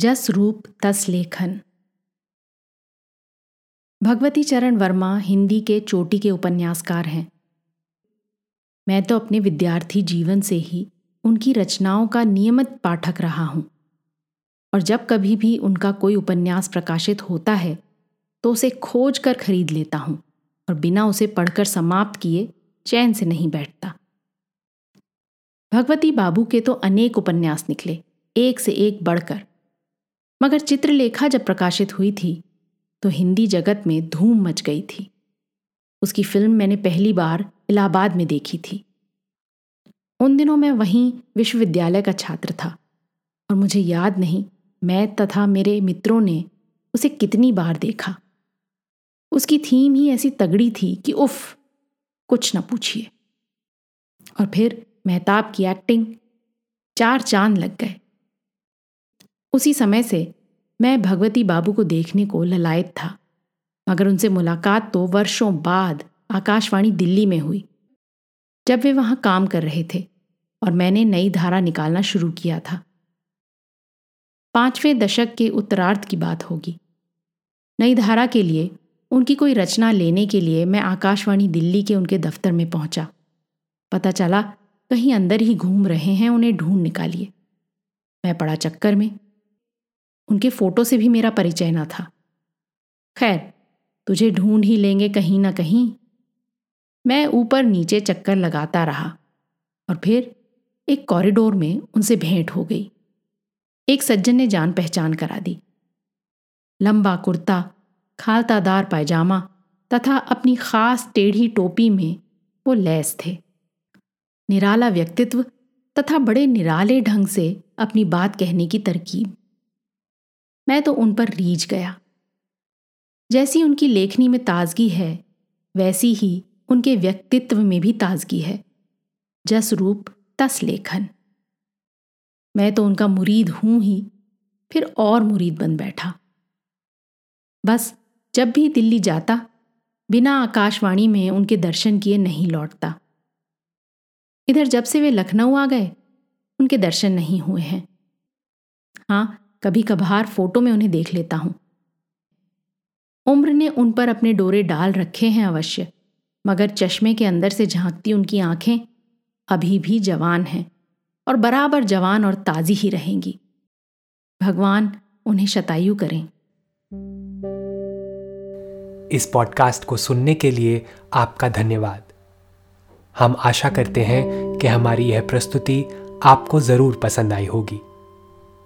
जस रूप तस लेखन। भगवती चरण वर्मा हिंदी के चोटी के उपन्यासकार हैं। मैं तो अपने विद्यार्थी जीवन से ही उनकी रचनाओं का नियमित पाठक रहा हूँ। और जब कभी भी उनका कोई उपन्यास प्रकाशित होता है तो उसे खोज कर खरीद लेता हूँ और बिना उसे पढ़कर समाप्त किए चैन से नहीं बैठता। भगवती बाबू के तो अनेक उपन्यास निकले, एक से एक बढ़कर। मगर चित्रलेखा जब प्रकाशित हुई थी तो हिंदी जगत में धूम मच गई थी। उसकी फ़िल्म मैंने पहली बार इलाहाबाद में देखी थी। उन दिनों मैं वहीं विश्वविद्यालय का छात्र था, और मुझे याद नहीं मैं तथा मेरे मित्रों ने उसे कितनी बार देखा। उसकी थीम ही ऐसी तगड़ी थी कि उफ, कुछ न पूछिए। और फिर मेहताब की एक्टिंग, चार चाँद लग गए। उसी समय से मैं भगवती बाबू को देखने को ललायत था, मगर उनसे मुलाकात तो वर्षों बाद आकाशवाणी दिल्ली में हुई, जब वे वहाँ काम कर रहे थे और मैंने नई धारा निकालना शुरू किया था। पाँचवें दशक के उत्तरार्ध की बात होगी। नई धारा के लिए, उनकी कोई रचना लेने के लिए मैं आकाशवाणी दिल्ली के उनके दफ्तर में पहुँचा। पता चला, कहीं अंदर ही घूम रहे हैं, उन्हें ढूंढ निकालिए। मैं पड़ा चक्कर में उनके फ़ोटो से भी मेरा परिचय न था। खैर, तुझे ढूंढ ही लेंगे कहीं ना कहीं। मैं ऊपर नीचे चक्कर लगाता रहा और फिर एक कॉरिडोर में उनसे भेंट हो गई। एक सज्जन ने जान पहचान करा दी। लंबा कुर्ता खालतादार पायजामा तथा अपनी खास टेढ़ी टोपी में वो लैस थे। निराला व्यक्तित्व तथा बड़े निराले ढंग से अपनी बात कहने की तरकीब। मैं तो उन पर रीझ गया। जैसी उनकी लेखनी में ताजगी है, वैसी ही उनके व्यक्तित्व में भी ताजगी है। जस रूप तस लेखन। मैं तो उनका मुरीद हूँ ही, फिर और मुरीद बन बैठा। बस जब भी दिल्ली जाता, बिना आकाशवाणी में उनके दर्शन किए नहीं लौटता। इधर जब से वे लखनऊ आ गए, उनके दर्शन नहीं हुए हैं। हाँ कभी कभार फ़ोटो में उन्हें देख लेता हूँ। उम्र ने उन पर अपने डोरे डाल रखे हैं अवश्य, मगर चश्मे के अंदर से झांकती उनकी आँखें अभी भी जवान हैं और बराबर जवान और ताजी ही रहेंगी। भगवान उन्हें शतायु करें। इस पॉडकास्ट को सुनने के लिए आपका धन्यवाद। हम आशा करते हैं कि हमारी यह प्रस्तुति आपको ज़रूर पसंद आई होगी।